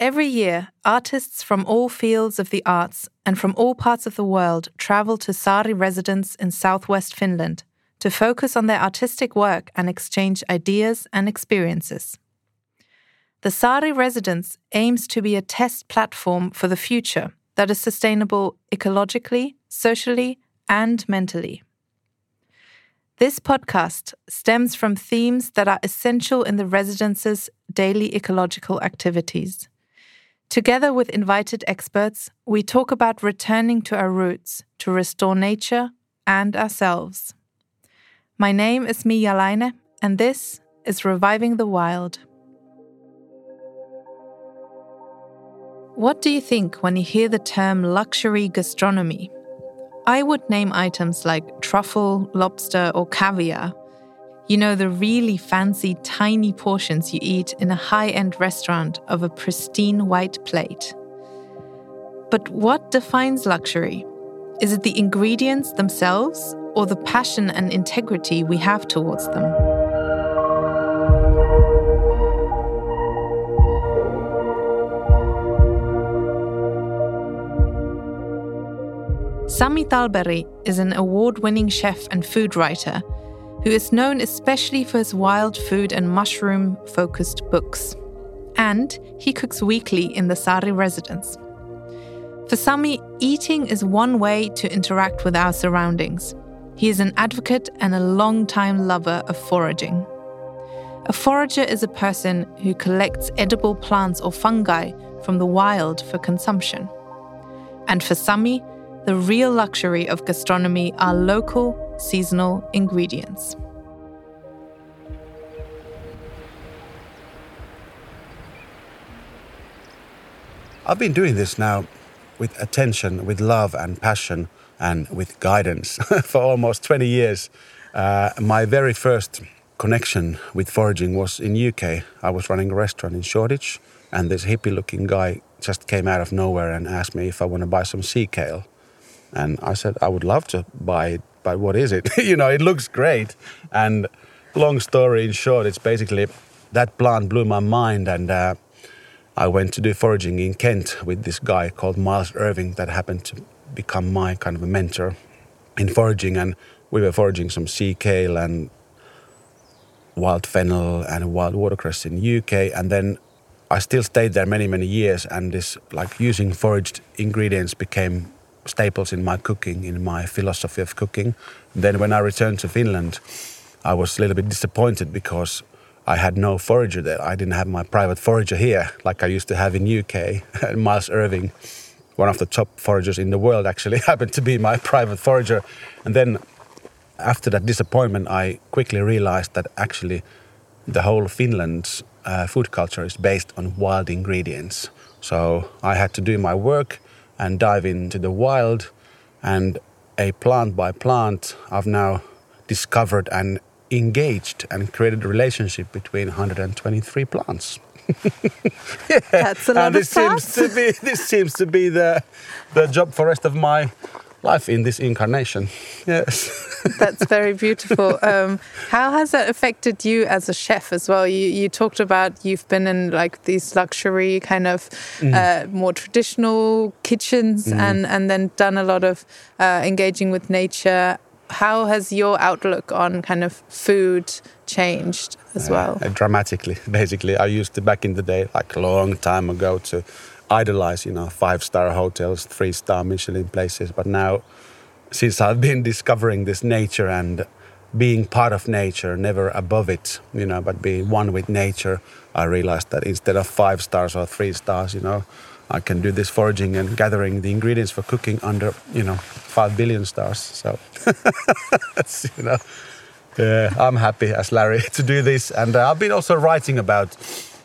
Every year, artists from all fields of the arts and from all parts of the world travel to Saari residence in southwest Finland to focus on their artistic work and exchange ideas and experiences. The Saari residence aims to be a test platform for the future that is sustainable ecologically, socially, and mentally. This podcast stems from themes that are essential in the residence's daily ecological activities. Together with invited experts, we talk about returning to our roots to restore nature and ourselves. My name is Miia Laine, and this is Reviving the Wild. What do you think when you hear the term luxury gastronomy? I would name items like truffle, lobster, or caviar. You know, the really fancy tiny portions you eat in a high end restaurant of a pristine white plate. But what defines luxury? Is it the ingredients themselves or the passion and integrity we have towards them? Sami Tallberg is an award winning chef and food writer who is known especially for his wild food and mushroom focused books. And he cooks weekly in the Saari residence. For Sami, eating is one way to interact with our surroundings. He is an advocate and a long-time lover of foraging. A forager is a person who collects edible plants or fungi from the wild for consumption. And for Sami, the real luxury of gastronomy are local, seasonal ingredients. I've been doing this now with attention, with love and passion, and with guidance for almost 20 years. Uh, my very first connection with foraging was in UK. I was running a restaurant in Shoreditch, and this hippie-looking guy just came out of nowhere and asked me if I want to buy some sea kale. And I said, I would love to buy it, what is it? you know, it looks great. And long story in short, it's basically that plant blew my mind. And uh, I went to do foraging in Kent with this guy called Miles Irving that happened to become my kind of a mentor in foraging. And we were foraging some sea kale and wild fennel and wild watercress in UK. And then I still stayed there many, many years. And this, like using foraged ingredients became staples in my cooking, in my philosophy of cooking. Then when I returned to Finland, I was a little bit disappointed because I had no forager there. I didn't have my private forager here like I used to have in UK. And Miles Irving, one of the top foragers in the world, actually happened to be my private forager. And then after that disappointment, I quickly realized that actually the whole Finland's uh, food culture is based on wild ingredients. So I had to do my work and dive into the wild. And a plant by plant, I've now discovered and engaged and created a relationship between 123 plants. yeah. That's a lot and this seems to be this seems to be the the job for rest of my life in this incarnation. Yes. That's very beautiful. Um, how has that affected you as a chef as well? You, you talked about you've been in like these luxury kind of mm. uh, more traditional kitchens mm. and, and then done a lot of uh, engaging with nature. How has your outlook on kind of food changed as uh, well? dramatically, basically. I used to back in the day, like a long time ago, to idolize, you know, five star hotels, three star Michelin places. But now, since I've been discovering this nature and being part of nature, never above it, you know, but being one with nature, I realized that instead of five stars or three stars, you know, I can do this foraging and gathering the ingredients for cooking under, you know, five billion stars. So, you know, yeah, I'm happy as Larry to do this. And uh, I've been also writing about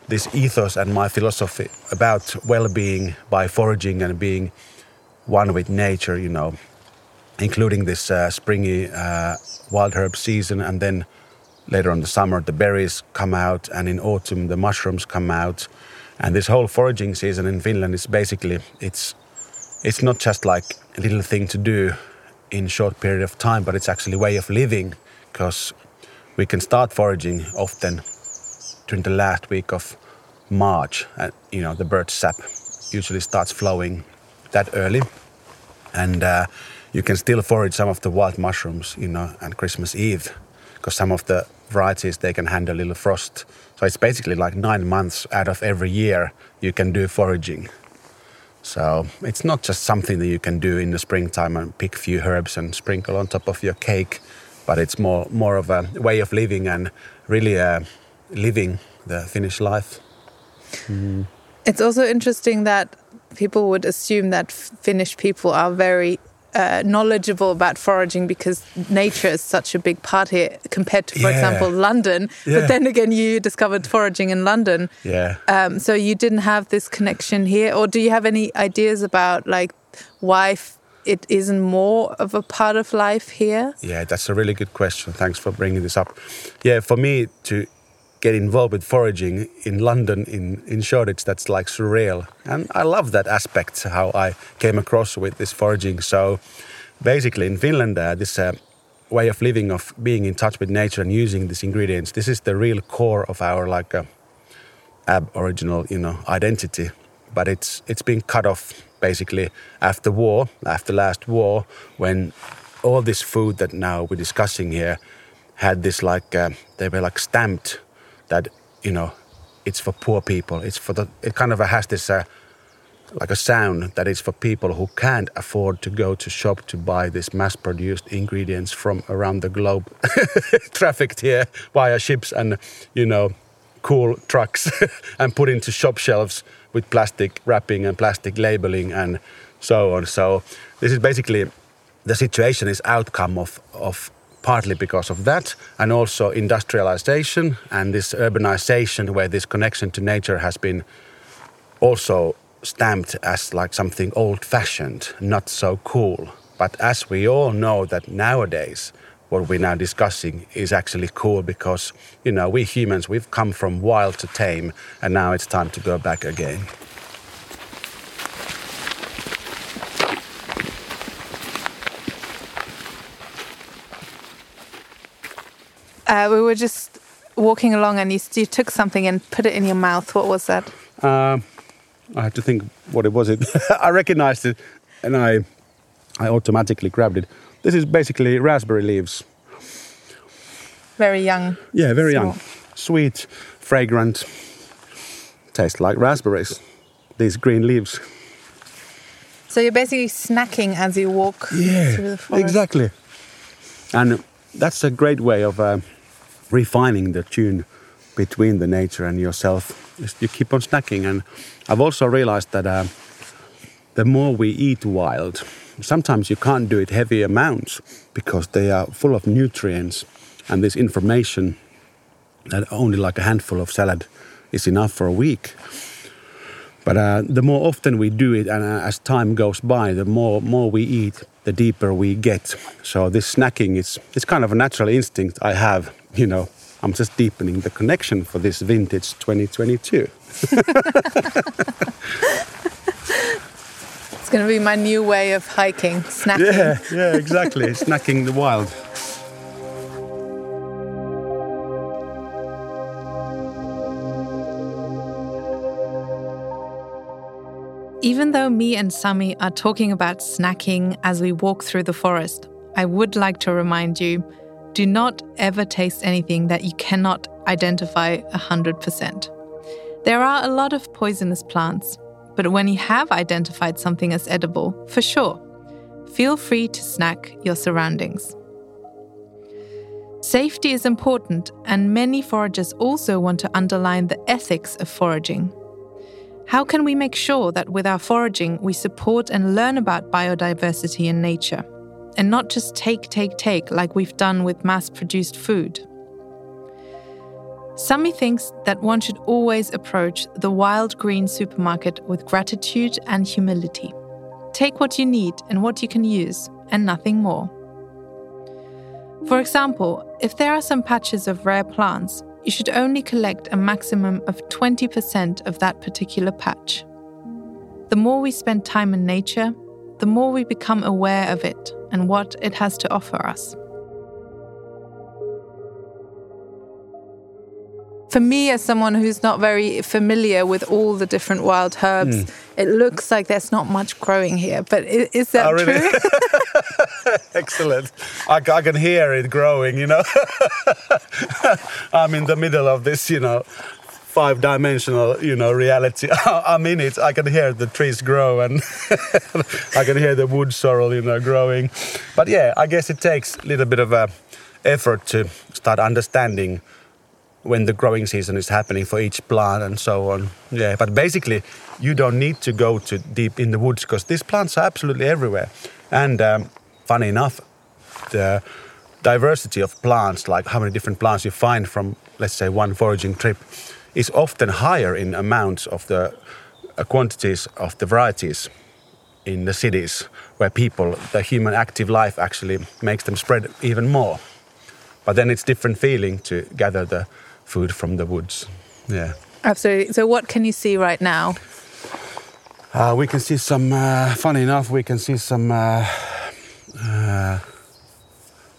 this ethos and my philosophy about well-being by foraging and being one with nature you know including this uh, springy uh, wild herb season and then later on the summer the berries come out and in autumn the mushrooms come out. And this whole foraging season in finland is basically it's it's not just like a little thing to do in short period of time but it's actually a way of living because we can start foraging often during the last week of March, and you know the birch sap usually starts flowing that early, and uh, you can still forage some of the wild mushrooms, you know, and Christmas Eve, because some of the varieties they can handle a little frost. So it's basically like nine months out of every year you can do foraging. So it's not just something that you can do in the springtime and pick a few herbs and sprinkle on top of your cake, but it's more more of a way of living and really uh, living the Finnish life. Mm. It's also interesting that people would assume that Finnish people are very uh, knowledgeable about foraging because nature is such a big part here compared to, for yeah. example, London. Yeah. But then again, you discovered foraging in London. Yeah. Um, so you didn't have this connection here, or do you have any ideas about like why it isn't more of a part of life here? Yeah, that's a really good question. Thanks for bringing this up. Yeah, for me to get involved with foraging in London, in, in Shoreditch, that's like surreal. And I love that aspect, how I came across with this foraging. So basically, in Finland, uh, this uh, way of living, of being in touch with nature and using these ingredients, this is the real core of our like uh, aboriginal, you know, identity. But it's it's been cut off basically after war, after last war, when all this food that now we're discussing here had this like uh, they were like stamped that you know it's for poor people. It's for the it kind of has this uh, like a sound that is for people who can't afford to go to shop to buy this mass-produced ingredients from around the globe, trafficked here via ships and you know cool trucks and put into shop shelves with plastic wrapping and plastic labeling and so on. So this is basically the situation is outcome of of partly because of that, and also industrialization and this urbanization, where this connection to nature has been also stamped as like something old-fashioned, not so cool. But as we all know that nowadays, what we're now discussing is actually cool because you know we humans we've come from wild to tame, and now it's time to go back again. Uh, we were just walking along and you, you, took something and put it in your mouth. What was that? Uh, I had to think what it was. It I recognized it and I, I automatically grabbed it. This is basically raspberry leaves. Very young. Yeah, very small. young. Sweet, fragrant. Tastes like raspberries. These green leaves. So you're basically snacking as you walk yeah, through the forest. Exactly. And that's a great way of uh, refining the tune between the nature and yourself. You keep on snacking, and I've also realized that uh, the more we eat wild, sometimes you can't do it heavy amounts because they are full of nutrients and this information that only like a handful of salad is enough for a week. But uh, the more often we do it, and uh, as time goes by, the more more we eat, the deeper we get. So this snacking is it's kind of a natural instinct I have. You know, I'm just deepening the connection for this vintage 2022. it's going to be my new way of hiking, snacking. Yeah, yeah, exactly. snacking the wild. Even though me and Sami are talking about snacking as we walk through the forest, I would like to remind you do not ever taste anything that you cannot identify 100%. There are a lot of poisonous plants, but when you have identified something as edible, for sure, feel free to snack your surroundings. Safety is important, and many foragers also want to underline the ethics of foraging. How can we make sure that with our foraging we support and learn about biodiversity and nature, and not just take, take, take like we've done with mass produced food? Sami thinks that one should always approach the wild green supermarket with gratitude and humility. Take what you need and what you can use, and nothing more. For example, if there are some patches of rare plants, you should only collect a maximum of 20% of that particular patch. The more we spend time in nature, the more we become aware of it and what it has to offer us. for me, as someone who's not very familiar with all the different wild herbs, mm. it looks like there's not much growing here. But is, is that oh, really? true? Excellent. I, I, can hear it growing, you know. I'm in the middle of this, you know, five dimensional, you know, reality. I'm in it. I can hear the trees grow and I can hear the wood sorrel, you know, growing. But yeah, I guess it takes a little bit of a effort to start understanding when the growing season is happening for each plant and so on. Yeah, but basically, you don't need to go to deep in the woods because these plants are absolutely everywhere. And um, funny enough, the diversity of plants, like how many different plants you find from, let's say, one foraging trip, is often higher in amounts of the uh, quantities of the varieties in the cities where people, the human active life actually makes them spread even more. But then it's different feeling to gather the food from the woods. Yeah. Absolutely. So, what can you see right now? Uh, we can see some, uh, funny enough, we can see some uh, uh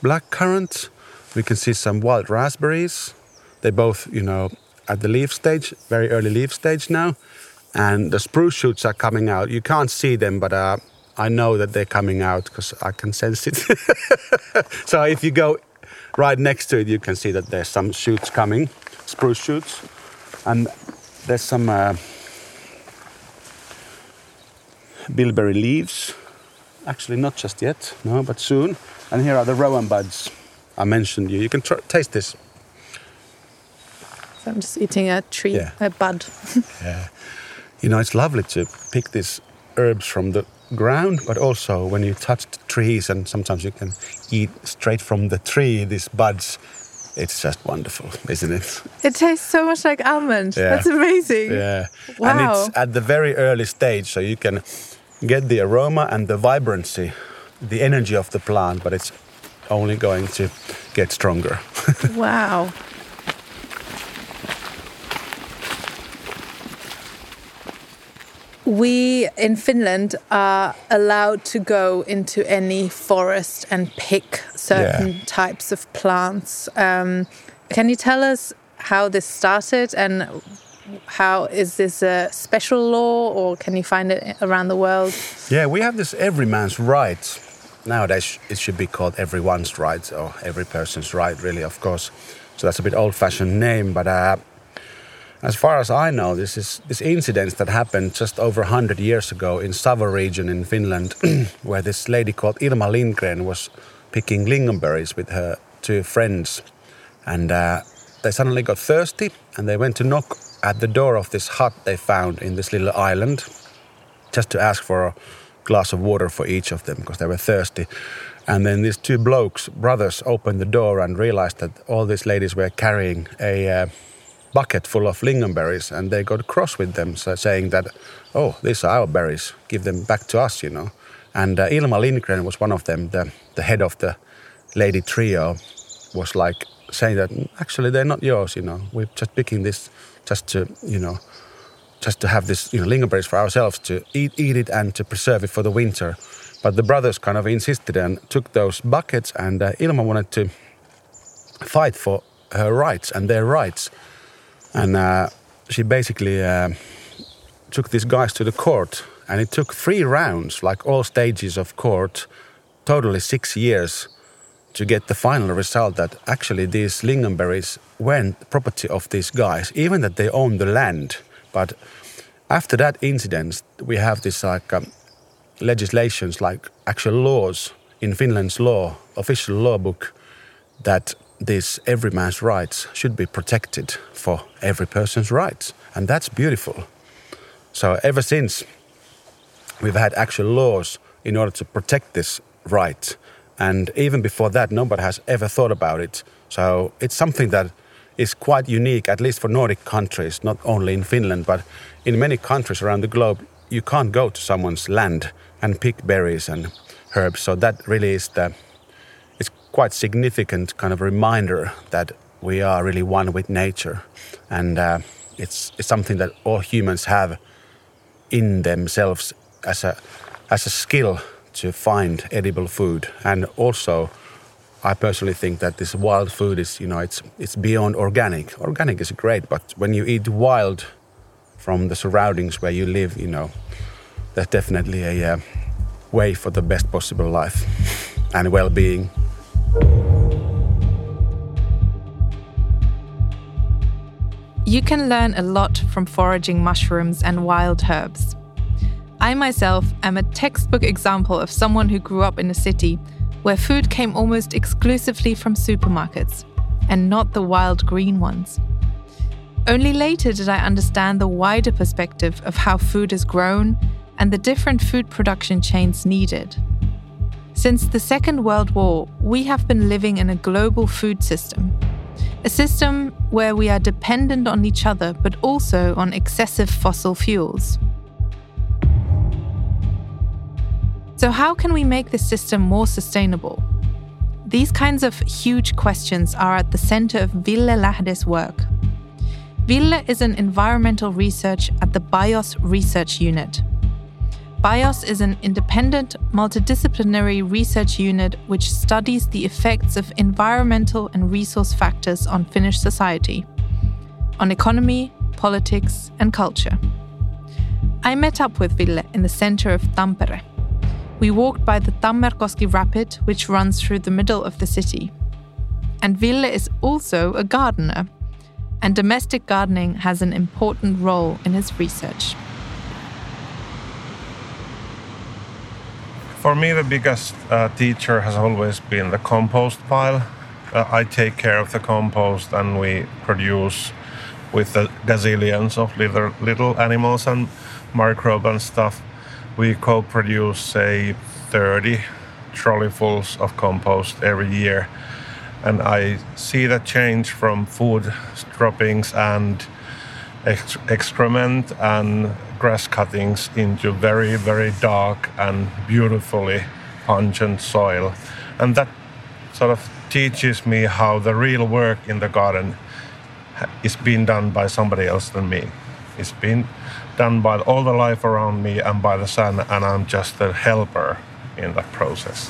black currant. We can see some wild raspberries. They both, you know, at the leaf stage, very early leaf stage now. And the spruce shoots are coming out. You can't see them, but uh, I know that they're coming out because I can sense it. so if you go right next to it, you can see that there's some shoots coming, spruce shoots, and there's some uh, bilberry leaves. Actually, not just yet, no, but soon. And here are the rowan buds I mentioned you. You can taste this. So I'm just eating a tree, yeah. a bud. yeah, you know, it's lovely to pick these herbs from the ground, but also when you touch the trees, and sometimes you can eat straight from the tree these buds. It's just wonderful, isn't it? It tastes so much like almond. Yeah. That's amazing. Yeah. Wow. And it's at the very early stage, so you can get the aroma and the vibrancy, the energy of the plant, but it's only going to get stronger. wow. We in Finland are allowed to go into any forest and pick certain yeah. types of plants. Um, can you tell us how this started and how is this a special law or can you find it around the world? Yeah, we have this every man's right. Nowadays, it should be called everyone's right or every person's right, really, of course. So that's a bit old fashioned name, but uh, as far as I know, this is this incident that happened just over 100 years ago in Savo region in Finland, where this lady called Irma Lindgren was picking lingonberries with her two friends, and uh, they suddenly got thirsty and they went to knock at the door of this hut they found in this little island, just to ask for a glass of water for each of them because they were thirsty. And then these two blokes, brothers, opened the door and realized that all these ladies were carrying a uh, bucket full of lingonberries and they got cross with them, so saying that, oh, these are our berries, give them back to us, you know. And uh, Ilma Lindgren was one of them, the, the head of the lady trio, was like saying that actually they're not yours, you know. We're just picking this just to, you know, just to have this, you know, lingonberries for ourselves to eat, eat it and to preserve it for the winter. But the brothers kind of insisted and took those buckets, and uh, Ilma wanted to fight for her rights and their rights. And uh, she basically uh, took these guys to the court, and it took three rounds, like all stages of court, totally six years to get the final result that actually these lingonberries weren't property of these guys, even that they owned the land. But after that incident, we have this like um, legislations, like actual laws in Finland's law, official law book, that this every man's rights should be protected for every person's rights. And that's beautiful. So, ever since we've had actual laws in order to protect this right. And even before that, nobody has ever thought about it. So, it's something that is quite unique, at least for Nordic countries, not only in Finland, but in many countries around the globe. You can't go to someone's land and pick berries and herbs. So, that really is the quite significant kind of reminder that we are really one with nature, and uh, it's it's something that all humans have in themselves as a as a skill to find edible food, and also I personally think that this wild food is, you know, it's it's beyond organic. Organic is great, but when you eat wild from the surroundings where you live, you know, that's definitely a uh, way for the best possible life and well-being. You can learn a lot from foraging mushrooms and wild herbs. I myself am a textbook example of someone who grew up in a city where food came almost exclusively from supermarkets and not the wild green ones. Only later did I understand the wider perspective of how food is grown and the different food production chains needed. Since the Second World War, we have been living in a global food system a system where we are dependent on each other but also on excessive fossil fuels. So, how can we make this system more sustainable? These kinds of huge questions are at the center of Ville Lähde's work. Ville is an environmental research at the BIOS Research Unit, BIOS is an independent, multidisciplinary research unit which studies the effects of environmental and resource factors on Finnish society, on economy, politics, and culture. I met up with Ville in the center of Tampere. We walked by the Tammerkoski Rapid, which runs through the middle of the city. And Ville is also a gardener, and domestic gardening has an important role in his research. For me, the biggest uh, teacher has always been the compost pile. Uh, I take care of the compost and we produce with the gazillions of little, little animals and microbes and stuff. We co produce, say, 30 trolleyfuls of compost every year. And I see the change from food droppings and excrement and grass cuttings into very, very dark and beautifully pungent soil. And that sort of teaches me how the real work in the garden is being done by somebody else than me. It's been done by all the life around me and by the sun, and I'm just a helper in that process.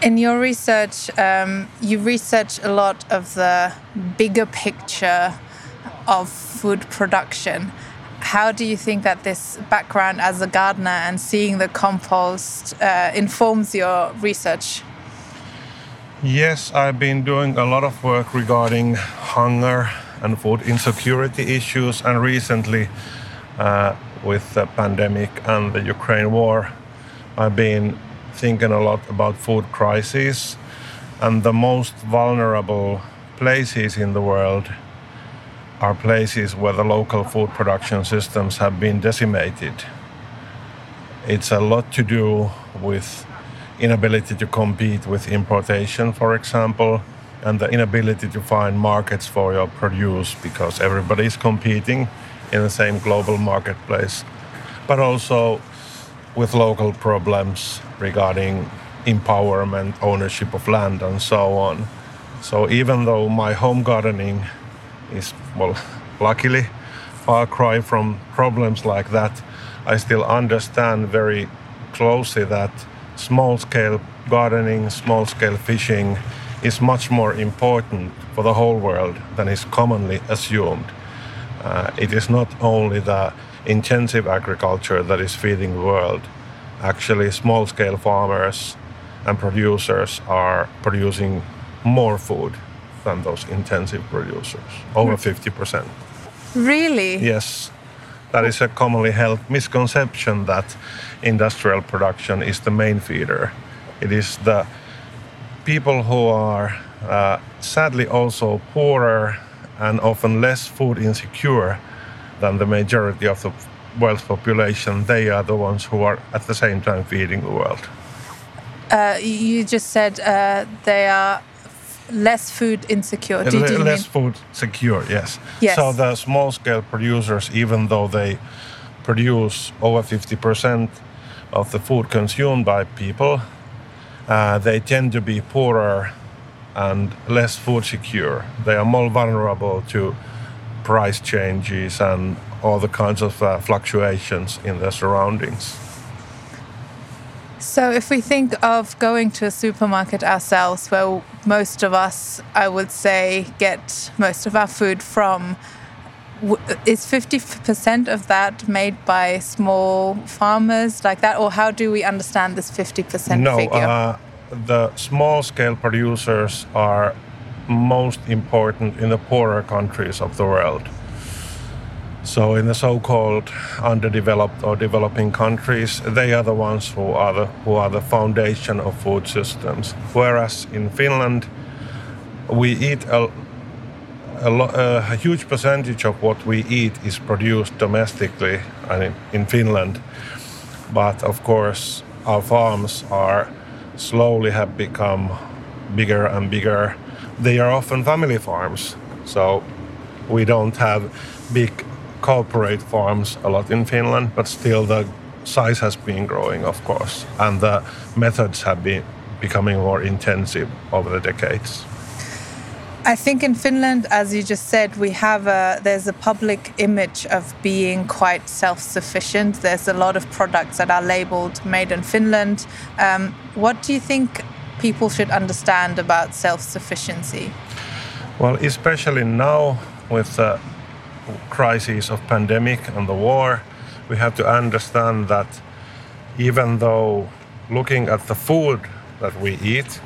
In your research, um, you research a lot of the bigger picture of food production. How do you think that this background as a gardener and seeing the compost uh, informs your research? Yes, I've been doing a lot of work regarding hunger and food insecurity issues, and recently, uh, with the pandemic and the Ukraine war, I've been thinking a lot about food crises and the most vulnerable places in the world are places where the local food production systems have been decimated. It's a lot to do with inability to compete with importation, for example, and the inability to find markets for your produce because everybody is competing in the same global marketplace. But also with local problems regarding empowerment, ownership of land, and so on. So even though my home gardening is, well, luckily far cry from problems like that. I still understand very closely that small scale gardening, small scale fishing is much more important for the whole world than is commonly assumed. Uh, it is not only the intensive agriculture that is feeding the world. Actually, small scale farmers and producers are producing more food than those intensive producers, over 50%. Hmm. Really? Yes. That is a commonly held misconception that industrial production is the main feeder. It is the people who are uh, sadly also poorer and often less food insecure than the majority of the world's population, they are the ones who are at the same time feeding the world. Uh, you just said uh, they are less food insecure. Do, do less food secure, yes. Yes. So the small scale producers, even though they produce over 50% of the food consumed by people, uh, they tend to be poorer and less food secure. They are more vulnerable to price changes and all the kinds of uh, fluctuations in their surroundings. So, if we think of going to a supermarket ourselves, where most of us, I would say, get most of our food from, is 50% of that made by small farmers like that? Or how do we understand this 50% no, figure? Uh, the small scale producers are most important in the poorer countries of the world. So, in the so-called underdeveloped or developing countries, they are the ones who are the who are the foundation of food systems. Whereas in Finland, we eat a, a, a huge percentage of what we eat is produced domestically and in Finland. But of course, our farms are slowly have become bigger and bigger. They are often family farms, so we don't have big corporate farms a lot in Finland, but still the size has been growing, of course, and the methods have been becoming more intensive over the decades. I think in Finland, as you just said, we have a there's a public image of being quite self-sufficient. There's a lot of products that are labeled "made in Finland." Um, what do you think people should understand about self-sufficiency? Well, especially now with the crisis of pandemic and the war, we have to understand that even though looking at the food that we eat,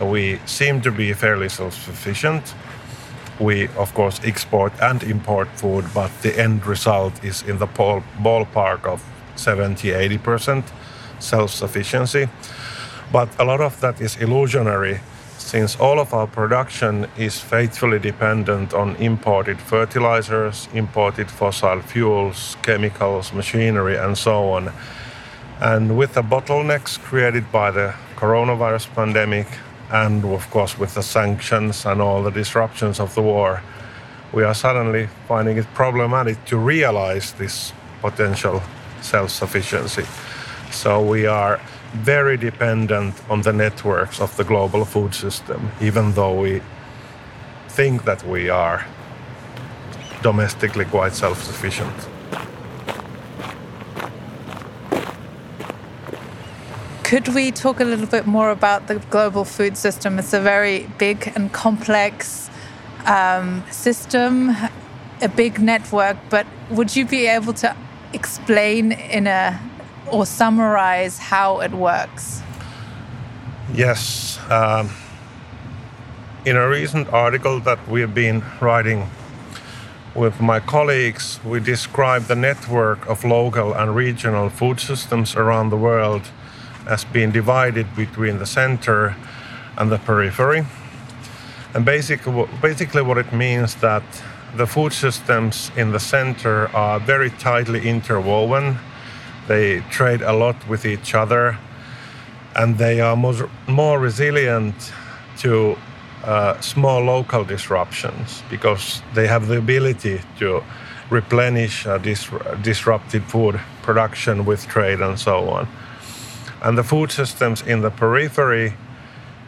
we seem to be fairly self-sufficient. We, of course, export and import food, but the end result is in the ballpark of 70 80% self sufficiency. But a lot of that is illusionary since all of our production is faithfully dependent on imported fertilizers, imported fossil fuels, chemicals, machinery, and so on. And with the bottlenecks created by the coronavirus pandemic, and of course with the sanctions and all the disruptions of the war, we are suddenly finding it problematic to realize this potential self sufficiency. So we are very dependent on the networks of the global food system, even though we think that we are domestically quite self sufficient. Could we talk a little bit more about the global food system? It's a very big and complex um, system, a big network, but would you be able to explain in a or summarize how it works? Yes. Um, in a recent article that we've been writing with my colleagues, we describe the network of local and regional food systems around the world as being divided between the center and the periphery. And basically, basically what it means that the food systems in the center are very tightly interwoven. They trade a lot with each other, and they are more, more resilient to uh, small local disruptions because they have the ability to replenish uh, dis- disrupted food production with trade and so on. And the food systems in the periphery,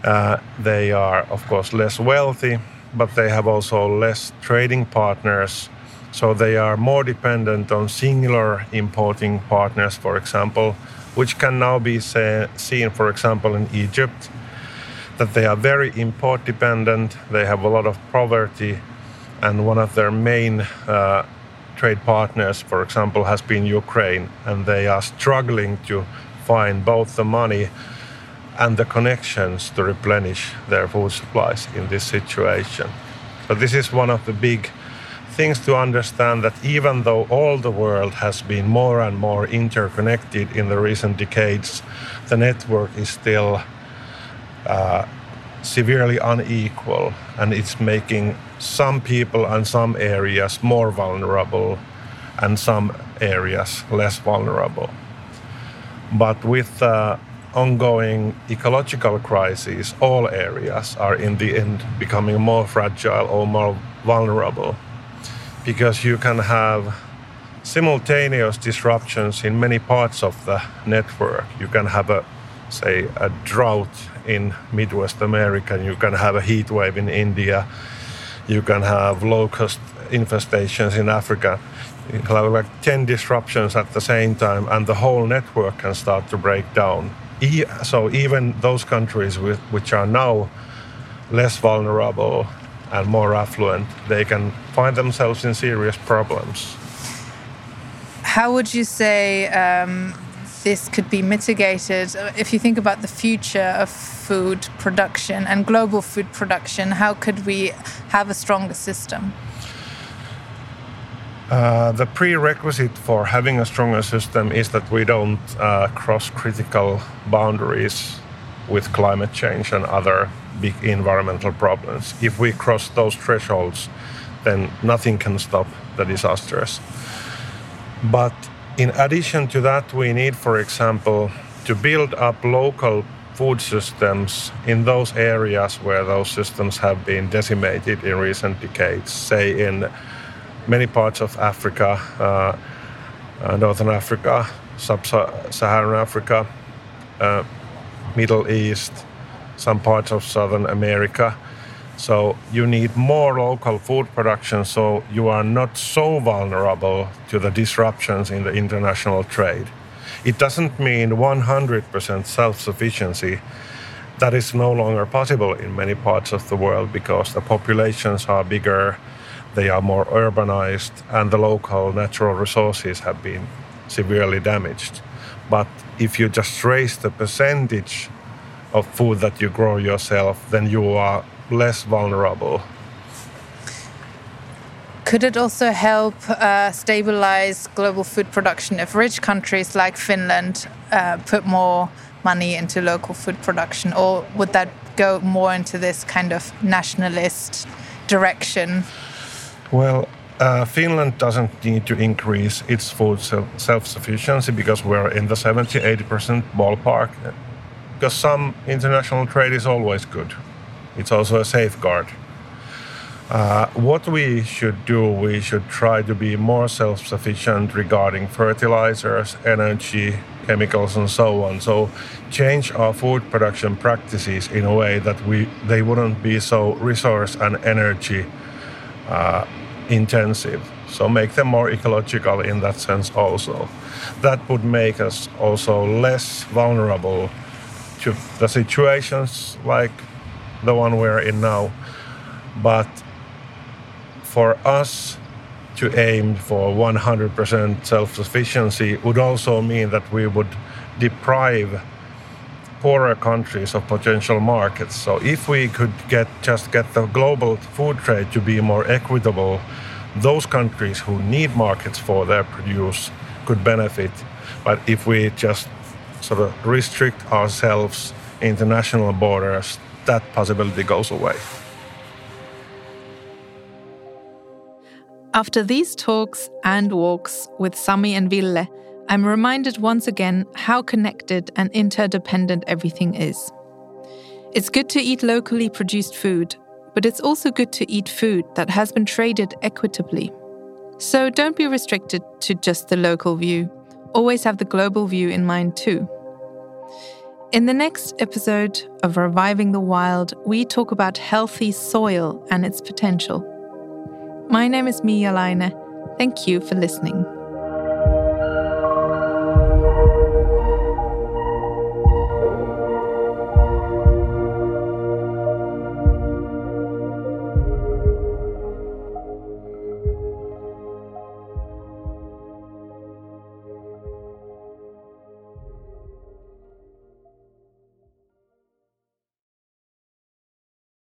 uh, they are, of course, less wealthy, but they have also less trading partners. So they are more dependent on singular importing partners, for example, which can now be say, seen, for example, in Egypt, that they are very import dependent, they have a lot of poverty, and one of their main uh, trade partners, for example, has been Ukraine, and they are struggling to find both the money and the connections to replenish their food supplies in this situation. So, this is one of the big things to understand that even though all the world has been more and more interconnected in the recent decades, the network is still uh, severely unequal and it's making some people and some areas more vulnerable and some areas less vulnerable. But with the ongoing ecological crises, all areas are in the end becoming more fragile or more vulnerable because you can have simultaneous disruptions in many parts of the network. You can have a say a drought in Midwest America, you can have a heat wave in India, you can have locust infestations in Africa. You can have like 10 disruptions at the same time and the whole network can start to break down. So even those countries which are now less vulnerable and more affluent, they can find themselves in serious problems. How would you say um, this could be mitigated? If you think about the future of food production and global food production, how could we have a stronger system? Uh, the prerequisite for having a stronger system is that we don't uh, cross critical boundaries with climate change and other big environmental problems. If we cross those thresholds, then nothing can stop the disasters. But in addition to that, we need, for example, to build up local food systems in those areas where those systems have been decimated in recent decades, say in many parts of Africa, uh, uh, Northern Africa, Sub-Saharan Africa, uh, Middle East, some parts of Southern America. So you need more local food production so you are not so vulnerable to the disruptions in the international trade. It doesn't mean 100% self-sufficiency. That is no longer possible in many parts of the world because the populations are bigger, they are more urbanized, and the local natural resources have been severely damaged. But if you just raise the percentage of food that you grow yourself, then you are less vulnerable. Could it also help uh, stabilize global food production if rich countries like Finland uh, put more money into local food production, or would that go more into this kind of nationalist direction? Well, uh, Finland doesn't need to increase its food self sufficiency because we're in the 70 80% ballpark. Because some international trade is always good, it's also a safeguard. Uh, what we should do, we should try to be more self sufficient regarding fertilizers, energy, chemicals, and so on. So, change our food production practices in a way that we they wouldn't be so resource and energy uh, intensive. So make them more ecological in that sense also. That would make us also less vulnerable to the situations like the one we're in now. But for us to aim for 100% self sufficiency would also mean that we would deprive poorer countries of potential markets. So if we could get just get the global food trade to be more equitable, those countries who need markets for their produce could benefit. But if we just sort of restrict ourselves international borders, that possibility goes away. After these talks and walks with Sami and Ville, I'm reminded once again how connected and interdependent everything is. It's good to eat locally produced food, but it's also good to eat food that has been traded equitably. So don't be restricted to just the local view. Always have the global view in mind too. In the next episode of Reviving the Wild, we talk about healthy soil and its potential. My name is Miia Laine. Thank you for listening.